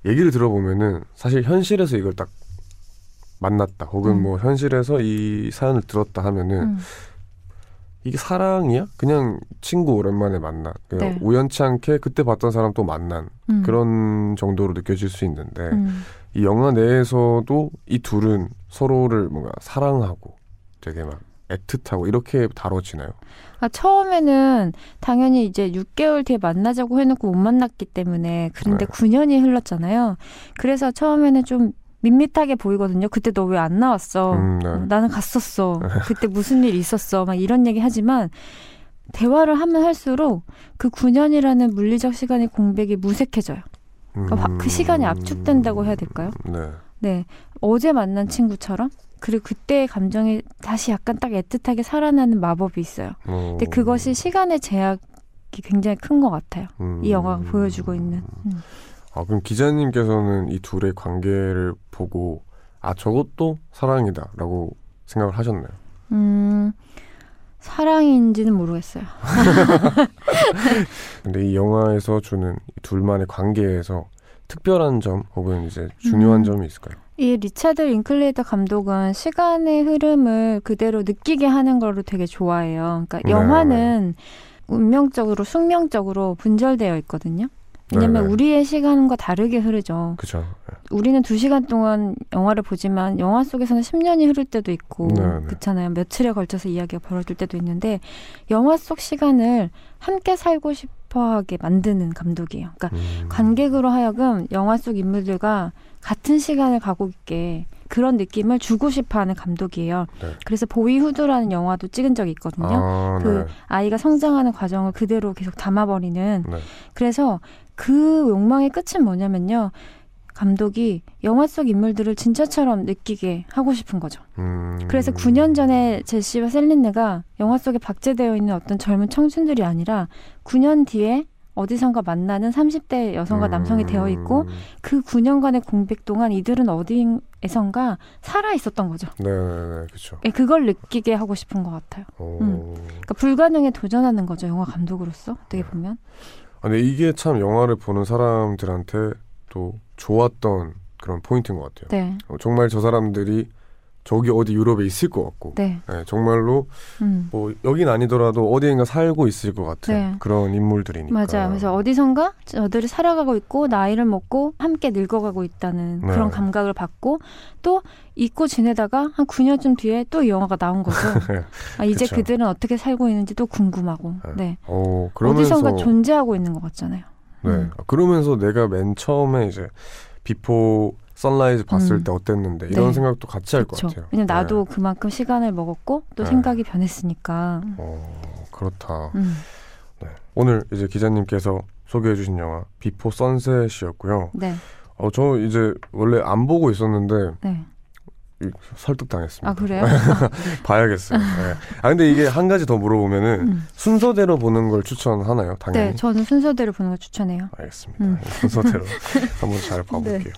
얘기를 들어보면은 사실 현실에서 이걸 딱 만났다 혹은 음. 뭐 현실에서 이 사연을 들었다 하면은 음. 이게 사랑이야? 그냥 친구 오랜만에 만나 그냥 네. 우연치 않게 그때 봤던 사람 또 만난 음. 그런 정도로 느껴질 수 있는데 음. 이 영화 내에서도 이 둘은 서로를 뭔가 사랑하고 되게 막 애틋하고 이렇게 다뤄지나요? 아, 처음에는 당연히 이제 6개월 뒤에 만나자고 해놓고 못 만났기 때문에 그런데 네. 9년이 흘렀잖아요. 그래서 처음에는 좀 밋밋하게 보이거든요. 그때 너 왜 안 나왔어? 음, 네. 어, 나는 갔었어. *laughs* 그때 무슨 일 있었어. 막 이런 얘기 하지만 대화를 하면 할수록 그 9년이라는 물리적 시간의 공백이 무색해져요. 그러니까 화- 그 시간이 압축된다고 해야 될까요? 네. 네. 어제 만난 친구처럼 그리고 그때의 감정이 다시 약간 딱 애틋하게 살아나는 마법이 있어요. 어, 근데 그것이 시간의 제약이 굉장히 큰 것 같아요. 음. 이 영화가 보여주고 있는. 음. 아 그럼 기자님께서는 이 둘의 관계를 보고 아 저것도 사랑이다라고 생각을 하셨나요? 음, 사랑인지는 모르겠어요. *laughs* 근데 이 영화에서 주는 이 둘만의 관계에서 특별한 점 혹은 이제 중요한 음. 점이 있을까요? 이 리차드 링클레이터 감독은 시간의 흐름을 그대로 느끼게 하는 거를 되게 좋아해요. 그러니까 네, 영화는 운명적으로 숙명적으로 분절되어 있거든요. 왜냐면 네, 네. 우리의 시간과 다르게 흐르죠. 그죠? 우리는 두 시간 동안 영화를 보지만 영화 속에서는 10년이 흐를 때도 있고 네, 네. 그렇잖아요. 며칠에 걸쳐서 이야기가 벌어질 때도 있는데 영화 속 시간을 함께 살고 싶 어하게 만드는 감독이에요. 그러니까 음, 관객으로 하여금 영화 속 인물들과 같은 시간을 가고 있게 그런 느낌을 주고 싶어하는 감독이에요. 네. 그래서 보이 후드라는 영화도 찍은 적이 있거든요. 아, 그 네. 아이가 성장하는 과정을 그대로 계속 담아버리는 네. 그래서 그 욕망의 끝은 뭐냐면요. 감독이 영화 속 인물들을 진짜처럼 느끼게 하고 싶은 거죠. 음, 그래서 9년 전에 제시와 셀린느가 영화 속에 박제되어 있는 어떤 젊은 청춘들이 아니라 9년 뒤에 어디선가 만나는 30대 여성과 남성이 되어 있고 음, 그 9년간의 공백 동안 이들은 어디에선가 살아 있었던 거죠. 네, 네, 네, 그렇죠. 예, 그걸 느끼게 하고 싶은 것 같아요. 오. 음. 그러니까 불가능에 도전하는 거죠. 영화 감독으로서 어떻게 보면. 아, 근데 이게 참 영화를 보는 사람들한테 또 좋았던 그런 포인트인 것 같아요. 네. 어, 정말 저 사람들이 저기 어디 유럽에 있을 것 같고 네. 네, 정말로 음. 뭐 여긴 아니더라도 어디인가 살고 있을 것 같은 네. 그런 인물들이니까 맞아요. 그래서 어디선가 저들이 살아가고 있고 나이를 먹고 함께 늙어가고 있다는 네. 그런 감각을 받고 또 잊고 지내다가 한 9년쯤 뒤에 또 이 영화가 나온 거죠. *laughs* 아, 이제 그쵸. 그들은 어떻게 살고 있는지 또 궁금하고. 네. 네. 어, 그러면서 어디선가 존재하고 있는 것 같잖아요. 네. 음. 그러면서 내가 맨 처음에 이제 비포 선라이즈 봤을 음. 때 어땠는데 이런 네. 생각도 같이 할 것. 같아요. 왜냐면 나도 네. 그만큼 시간을 먹었고 또 네. 생각이 변했으니까. 어, 그렇다. 음. 네. 오늘 이제 기자님께서 소개해 주신 영화 Before Sunset이었고요. 네. 어, 저 이제 원래 안 보고 있었는데 네. 이- 설득당했습니다. 아 그래요? 아, *laughs* 봐야겠어요. 네. 아 근데 이게 한 가지 더 물어보면은 음. 순서대로 보는 걸 추천하나요? 당연히. 네, 저는 순서대로 보는 걸 추천해요. 알겠습니다. 음. *laughs* 순서대로 한번 잘 봐볼게요.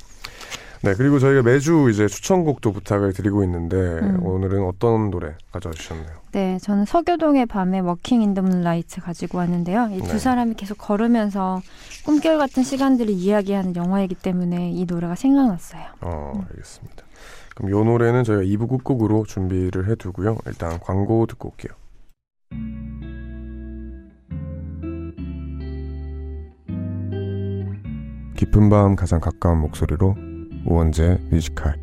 네. 그리고 저희가 매주 이제 추천곡도 부탁을 드리고 있는데 음. 오늘은 어떤 노래 가져와 주셨나요? 네, 저는 서교동의 밤에 Walking in the Moonlight 가지고 왔는데요. 이 두 네. 사람이 계속 걸으면서 꿈결 같은 시간들을 이야기하는 영화이기 때문에 이 노래가 생각났어요. 어, 음. 알겠습니다. 그럼 이 노래는 저희가 2부 끝곡으로 준비를 해두고요. 일단 광고 듣고 올게요. 깊은 밤 가장 가까운 목소리로 우원재의 Music High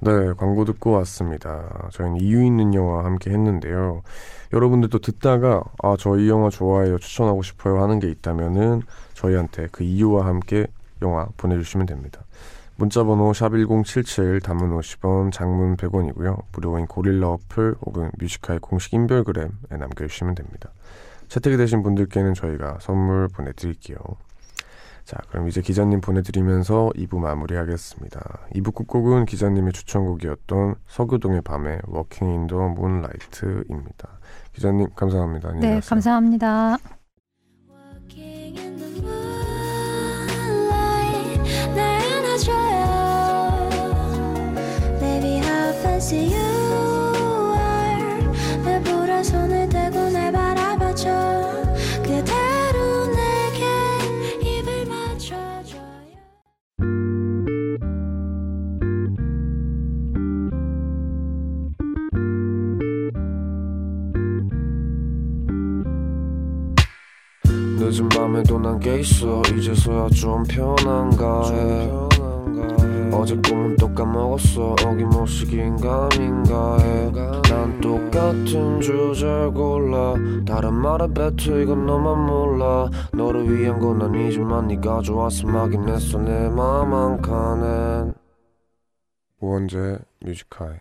네, 광고 듣고 왔습니다. 저희는 이유 있는 영화 함께 했는데요. 여러분들도 듣다가 아, 저 이 영화 좋아해요, 추천하고 싶어요 하는 게 있다면은 저희한테 그 이유와 함께 영화 보내 주시면 됩니다. 문자번호 샵1077 단문 50원, 장문 100원이고요. 무료인 고릴라 어플 혹은 Music High의 공식 인별그램에 남겨주시면 됩니다. 채택이 되신 분들께는 저희가 선물 보내드릴게요. 자, 그럼 이제 기자님 보내드리면서 2부 마무리하겠습니다. 2부 끝곡은 기자님의 추천곡이었던 서교동의 밤의 Walking in the Moonlight입니다. 기자님 감사합니다. 안녕히 네, 가세요. 감사합니다. 내 손을 대고 날 바라봐줘. 그대로 내게 입을 맞춰줘요 늦은 밤에도 난게 있어. 이제서야 좀 편한가 해 어제 꿈은 또 까먹었어. 어김없이 긴가민가 해난 똑같은 주제를 골라. 다른 말에 뱉어 이건 너만 몰라. 너를 위한 건 아니지만 네가 좋아서 막인 했어. 내 맘 한 칸엔. 우원재 뮤지카이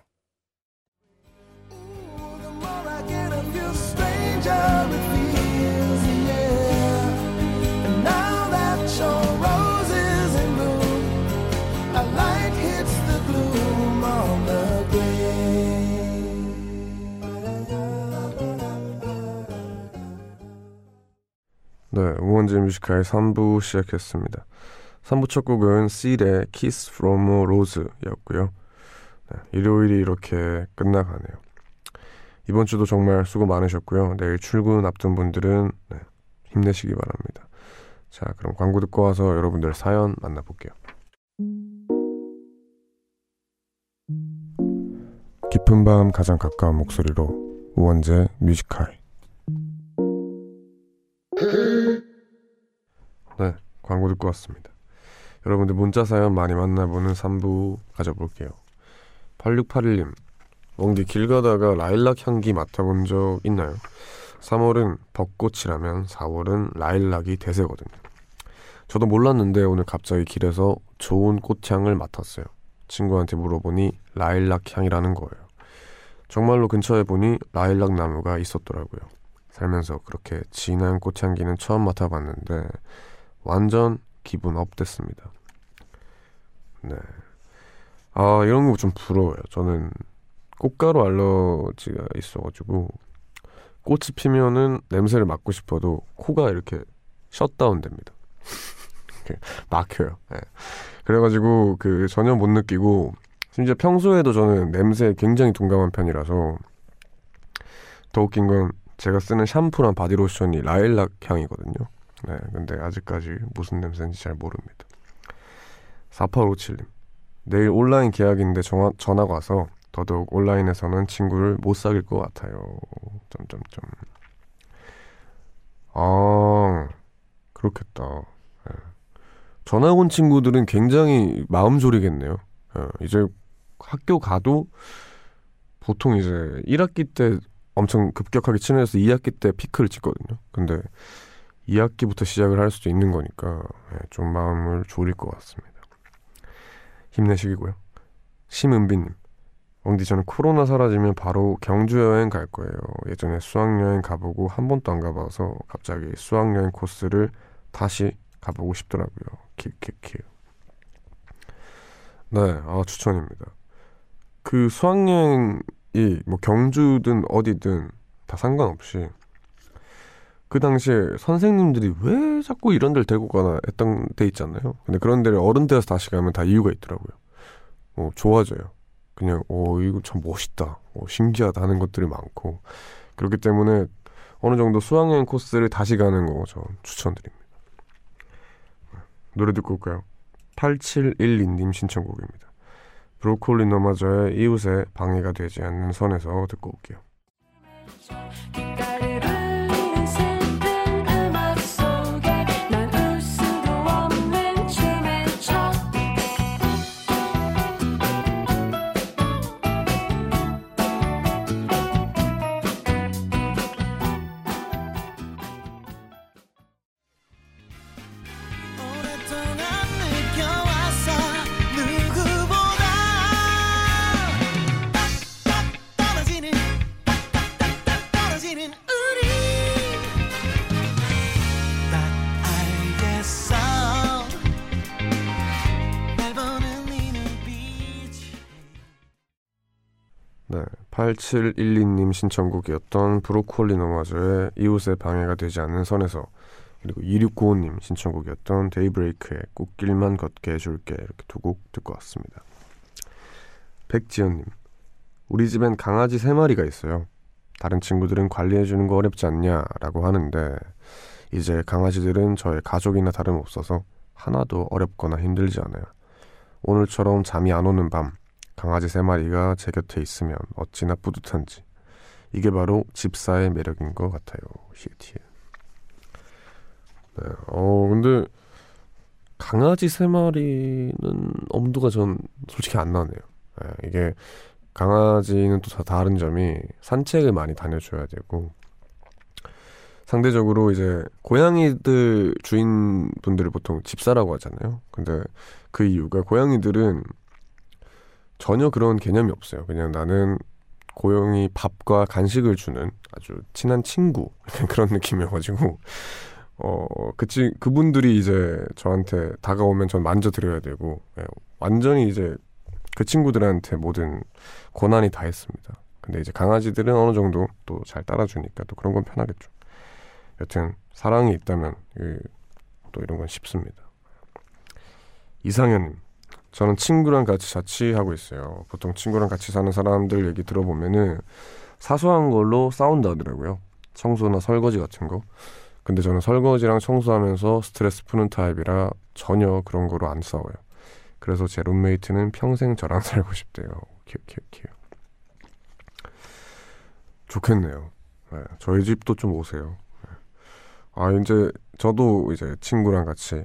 네, 우원재의 Music High 3부 시작했습니다. 3부 첫 곡은 Seal의 Kiss from a Rose였고요. 네, 일요일이 이렇게 끝나가네요. 이번 주도 정말 수고 많으셨고요. 내일 출근 앞둔 분들은 네, 힘내시기 바랍니다. 자, 그럼 광고 듣고 와서 여러분들 사연 만나볼게요. 깊은 밤 가장 가까운 목소리로 우원재의 Music High 네, 광고 듣고 왔습니다. 여러분들 문자 사연 많이 만나보는 3부 가져볼게요. 8681님, 멍디 길 가다가 라일락 향기 맡아본 적 있나요? 3월은 벚꽃이라면 4월은 라일락이 대세거든요. 저도 몰랐는데 오늘 갑자기 길에서 좋은 꽃향을 맡았어요. 친구한테 물어보니 라일락 향이라는 거예요. 정말로 근처에 보니 라일락 나무가 있었더라고요. 살면서 그렇게 진한 꽃향기는 처음 맡아봤는데 완전 기분 up 됐습니다. 네. 아, 이런 거 좀 부러워요. 저는 꽃가루 allergy가 있어가지고 꽃이 피면은 냄새를 맡고 싶어도 코가 이렇게 셧다운 됩니다. *laughs* 막혀요. 예. 그래가지고 그 전혀 못 느끼고 심지어 평소에도 저는 냄새에 굉장히 둔감한 편이라서 더 웃긴 건 제가 쓰는 샴푸랑 바디로션이 라일락 향이거든요. 네, 근데 아직까지 무슨 냄새인지 잘 모릅니다. 4857님. 내일 온라인 계약인데 전화, 전화가 와서 더더욱 온라인에서는 친구를 못 사귈 것 같아요. 점점점. 아, 그렇겠다. 예. 전화 온 친구들은 굉장히 마음 졸이겠네요. 예, 이제 학교 가도 보통 이제 1학기 때 엄청 급격하게 친해져서 2학기 때 피크를 찍거든요. 근데 2학기부터 시작을 할 수도 있는 거니까 예, 좀 마음을 졸일 것 같습니다. 힘내시고요. 심은비님. 엉디 저는 코로나 사라지면 바로 경주 여행 갈 거예요. 예전에 수학여행 가보고 한 번도 안 가봐서 갑자기 수학여행 코스를 다시 가보고 싶더라고요. 키키키. 네, 아 추천입니다. 그 수학여행이 뭐 경주든 어디든 다 상관없이 그 당시에 선생님들이 왜 자꾸 이런 데를 데리고 가나 했던 데 있잖아요. 근데 그런 데를 어른 되어서 다시 가면 다 이유가 있더라고요. 뭐 좋아져요. 그냥 어 이거 참 멋있다, 어, 신기하다 하는 것들이 많고 그렇기 때문에 어느 정도 수학여행 코스를 다시 가는 거전 추천드립니다. 노래 듣고 올까요? 8712님 신청곡입니다. 브로콜리 너마저의 이웃에 방해가 되지 않는 선에서 듣고 올게요. 8712님 신청곡이었던 브로콜리 너마저의 이웃에 방해가 되지 않는 선에서 그리고 2695님 신청곡이었던 데이브레이크의 꽃길만 걷게 해줄게 이렇게 두 곡 듣고 왔습니다. 백지연님 우리 집엔 강아지 세 마리가 있어요. 다른 친구들은 관리해주는 거 어렵지 않냐라고 하는데 이제 강아지들은 저의 가족이나 다름없어서 하나도 어렵거나 힘들지 않아요. 오늘처럼 잠이 안 오는 밤 강아지 세 마리가 제 곁에 있으면 어찌나 뿌듯한지 이게 바로 집사의 매력인 것 같아요. 히읗히읗. 네, 어 근데 강아지 세 마리는 엄두가 전 솔직히 안 나네요. 네, 이게 강아지는 또 다 다른 점이 산책을 많이 다녀줘야 되고 상대적으로 이제 고양이들 주인분들을 보통 집사라고 하잖아요. 근데 그 이유가 고양이들은 전혀 그런 개념이 없어요. 그냥 나는 고양이 밥과 간식을 주는 아주 친한 친구 *laughs* 그런 느낌이어가지고 어 그치 그분들이 이제 저한테 다가오면 전 만져드려야 되고 예, 완전히 이제 그 친구들한테 모든 권한이 다 있습니다. 근데 이제 강아지들은 어느 정도 또 잘 따라주니까 또 그런 건 편하겠죠. 여튼 사랑이 있다면 이, 또 이런 건 쉽습니다. 이상현님, 저는 친구랑 같이 자취하고 있어요. 보통 친구랑 같이 사는 사람들 얘기 들어보면은 사소한 걸로 싸운다 하더라고요. 청소나 설거지 같은 거. 근데 저는 설거지랑 청소하면서 스트레스 푸는 타입이라 전혀 그런 거로 안 싸워요. 그래서 제 룸메이트는 평생 저랑 *laughs* 살고 싶대요. 키키키. 좋겠네요. 네, 저희 집도 좀 오세요. 네. 아 이제 저도 이제 친구랑 같이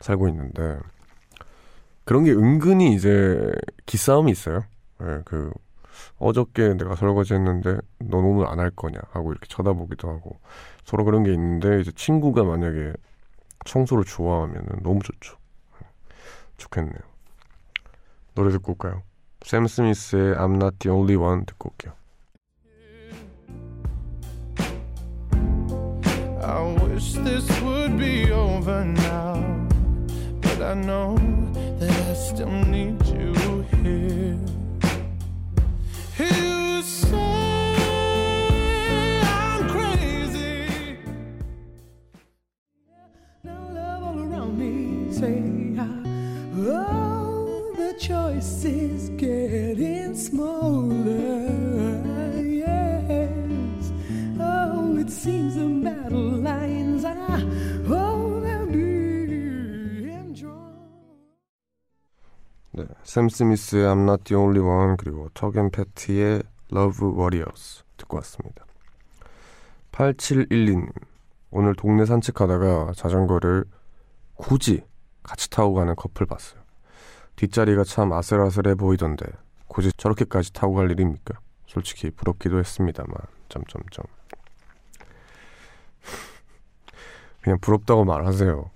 살고 있는데 그런 게 은근히 이제 기싸움이 있어요. 예, 그 어저께 내가 설거지 했는데 넌 오늘 안 할 거냐 하고 이렇게 쳐다보기도 하고 서로 그런 게 있는데 이제 친구가 만약에 청소를 좋아하면 너무 좋죠. 예, 좋겠네요. 노래 듣고 올까요? 샘 스미스의 I'm Not The Only One 듣고 올게요. I wish this would be over now, but I know that I still need you here. 샘 스미스의 I'm Not The Only One 그리고 턱앤 패티의 Love Warriors 듣고 왔습니다. 8712님 오늘 동네 산책하다가 자전거를 굳이 같이 타고 가는 커플 봤어요. 뒷자리가 참 아슬아슬해 보이던데 굳이 저렇게까지 타고 갈 일입니까? 솔직히 부럽기도 했습니다만 점점점 그냥 부럽다고 말하세요.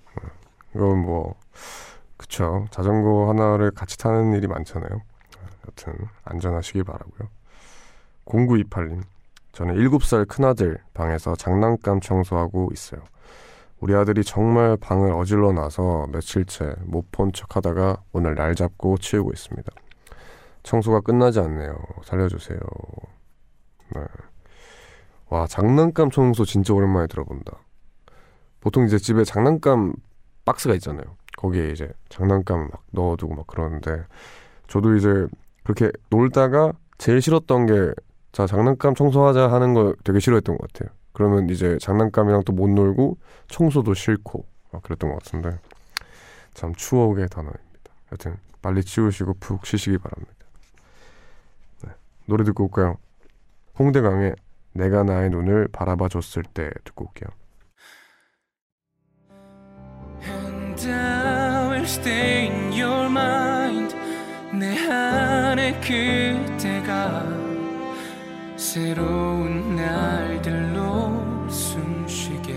이건 뭐 그쵸 자전거 하나를 같이 타는 일이 많잖아요. 여튼 안전하시길 바라고요. 0928님 저는 7살 큰아들 방에서 장난감 청소하고 있어요. 우리 아들이 정말 방을 어질러 놔서 며칠째 못 본 척 하다가 오늘 날 잡고 치우고 있습니다. 청소가 끝나지 않네요. 살려주세요. 네. 와, 장난감 청소 진짜 오랜만에 들어본다. 보통 이제 집에 장난감 박스가 있잖아요. 거기에 이제 장난감 막 넣어두고 막 그러는데 저도 이제 그렇게 놀다가 제일 싫었던 게 자, 장난감 청소하자 하는 거 되게 싫어했던 것 같아요. 그러면 이제 장난감이랑 또 못 놀고 청소도 싫고 막 그랬던 것 같은데 참 추억의 단어입니다. 여튼 빨리 치우시고 푹 쉬시기 바랍니다. 네, 노래 듣고 올까요? 홍대강의 내가 나의 눈을 바라봐 줬을 때 듣고 올게요. Stay in your mind 내 안에 그때가 새로운 날들로 숨쉬게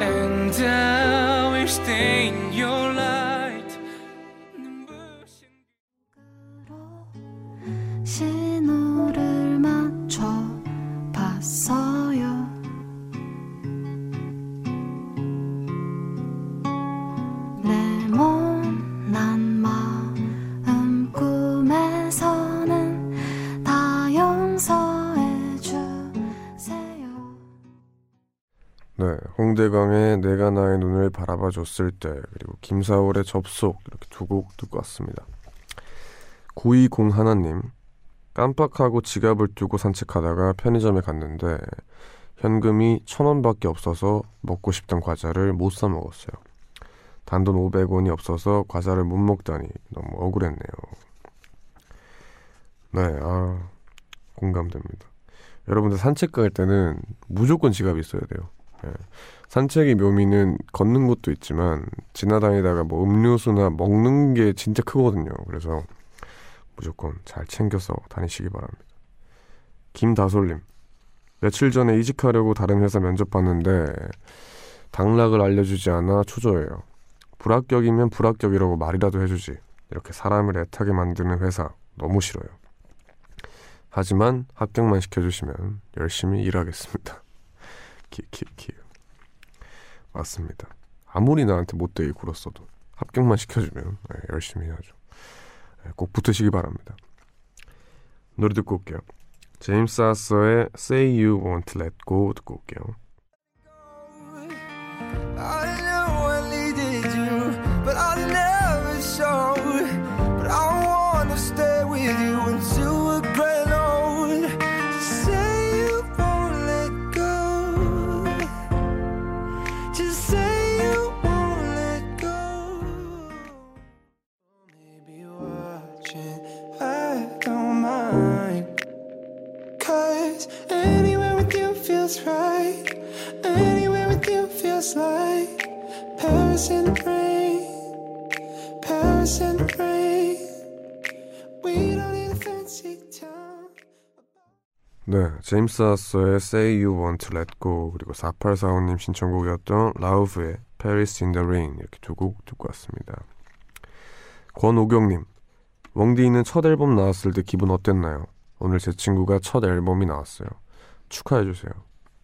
And I will stay in 네, 홍대강의 내가 나의 눈을 바라봐 줬을 때 그리고 김사월의 접속 이렇게 두 곡 듣고 왔습니다. 920 하나님 깜빡하고 지갑을 두고 산책하다가 편의점에 갔는데 현금이 천 원밖에 없어서 먹고 싶던 과자를 못 사 먹었어요. 단돈 500원이 없어서 과자를 못 먹다니 너무 억울했네요. 네, 아 공감됩니다. 여러분들 산책 갈 때는 무조건 지갑이 있어야 돼요. 예. 산책의 묘미는 걷는 것도 있지만 지나다니다가 뭐 음료수나 먹는 게 진짜 크거든요. 그래서 무조건 잘 챙겨서 다니시기 바랍니다. 김다솔님 며칠 전에 이직하려고 다른 회사 면접 봤는데 당락을 알려주지 않아 초조해요. 불합격이면 불합격이라고 말이라도 해주지. 이렇게 사람을 애타게 만드는 회사 너무 싫어요. 하지만 합격만 시켜주시면 열심히 일하겠습니다. 키키키. 맞습니다. 아무리 나한테 못되게 굴었어도 합격만 시켜주면 네, 열심히 해야죠. 네, 꼭 붙으시기 바랍니다. 노래 듣고 올게요. 제임스 아서의 Say You Won't Let Go 듣고 올게요. Feels right. Anywhere with you feels like Paris in the rain. Paris in the rain. We don't need a fancy town. 네, 제임스 아서의 Say You Want to Let Go 그리고 4845님 신청곡이었던 라우브의 Paris in the Rain 이렇게 두 곡 듣고 왔습니다. 권오경님, 웡디는 첫 앨범 나왔을 때 기분 어땠나요? 오늘 제 친구가 첫 앨범이 나왔어요. 축하해주세요.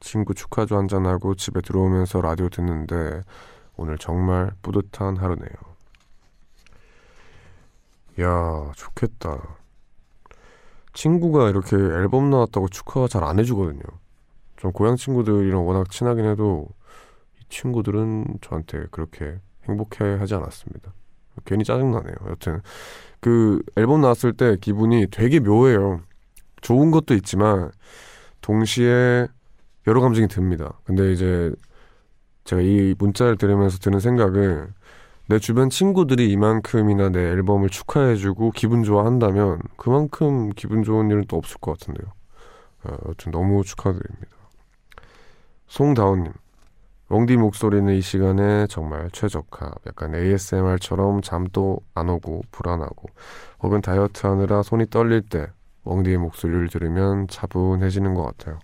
친구 축하주 한잔하고 집에 들어오면서 라디오 듣는데 오늘 정말 뿌듯한 하루네요. 야, 좋겠다. 친구가 이렇게 앨범 나왔다고 축하 잘 안 해주거든요. 좀 고향 친구들이랑 워낙 친하긴 해도 이 친구들은 저한테 그렇게 행복해 하지 않았습니다. 괜히 짜증나네요. 여튼 그 앨범 나왔을 때 기분이 되게 묘해요. 좋은 것도 있지만 동시에 여러 감정이 듭니다. 근데 이제 제가 이 문자를 들으면서 드는 생각은 내 주변 친구들이 이만큼이나 내 앨범을 축하해주고 기분 좋아한다면 그만큼 기분 좋은 일은 또 없을 것 같은데요. 어, 여튼 너무 축하드립니다. 송다운님, 웡디 목소리는 이 시간에 정말 최적화. 약간 ASMR처럼 잠도 안 오고 불안하고 혹은 다이어트 하느라 손이 떨릴 때 웡디의 목소리를 들으면 차분해지는 것 같아요.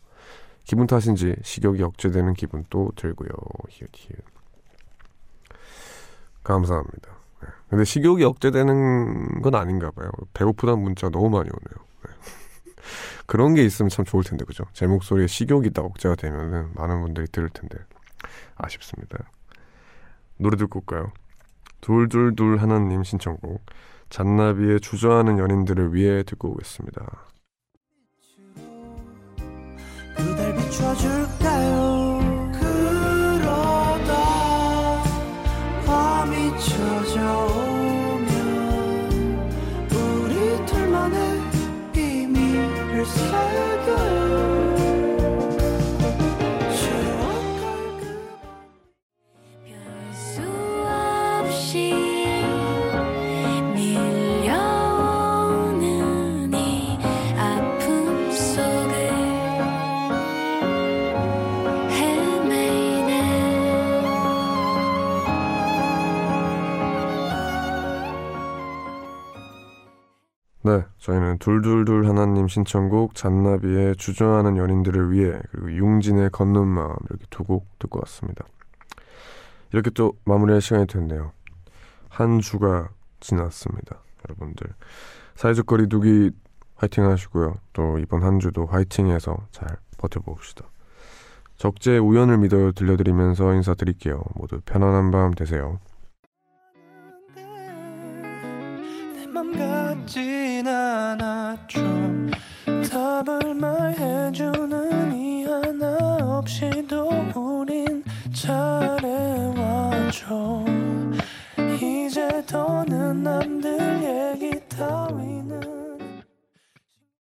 기분 탓인지 식욕이 억제되는 기분도 들고요. 히읗 히읗. 감사합니다. 네. 근데 식욕이 억제되는 건 아닌가 봐요. 배고프다는 문자가 너무 많이 오네요. 네. *laughs* 그런 게 있으면 참 좋을 텐데 그죠? 제 목소리에 식욕이 딱 억제가 되면은 많은 분들이 들을 텐데 아쉽습니다. 노래 듣고 올까요? 둘둘둘 하나님 신청곡 잔나비의 주저하는 연인들을 위해 듣고 오겠습니다. 저희는 둘둘둘 하나님 신청곡 잔나비의 주저하는 연인들을 위해 그리고 융진의 걷는 마음 이렇게 두 곡 듣고 왔습니다. 이렇게 또 마무리할 시간이 됐네요. 한 주가 지났습니다. 여러분들 사회적 거리 두기 화이팅 하시고요. 또 이번 한 주도 화이팅해서 잘 버텨봅시다. 적재 우연을 믿어요 들려드리면서 인사드릴게요. 모두 편안한 밤 되세요. 같진 않았죠. 답을 말해주는 이 하나 없이도 우린 잘해왔죠. 이제 더는 남들 얘기 따위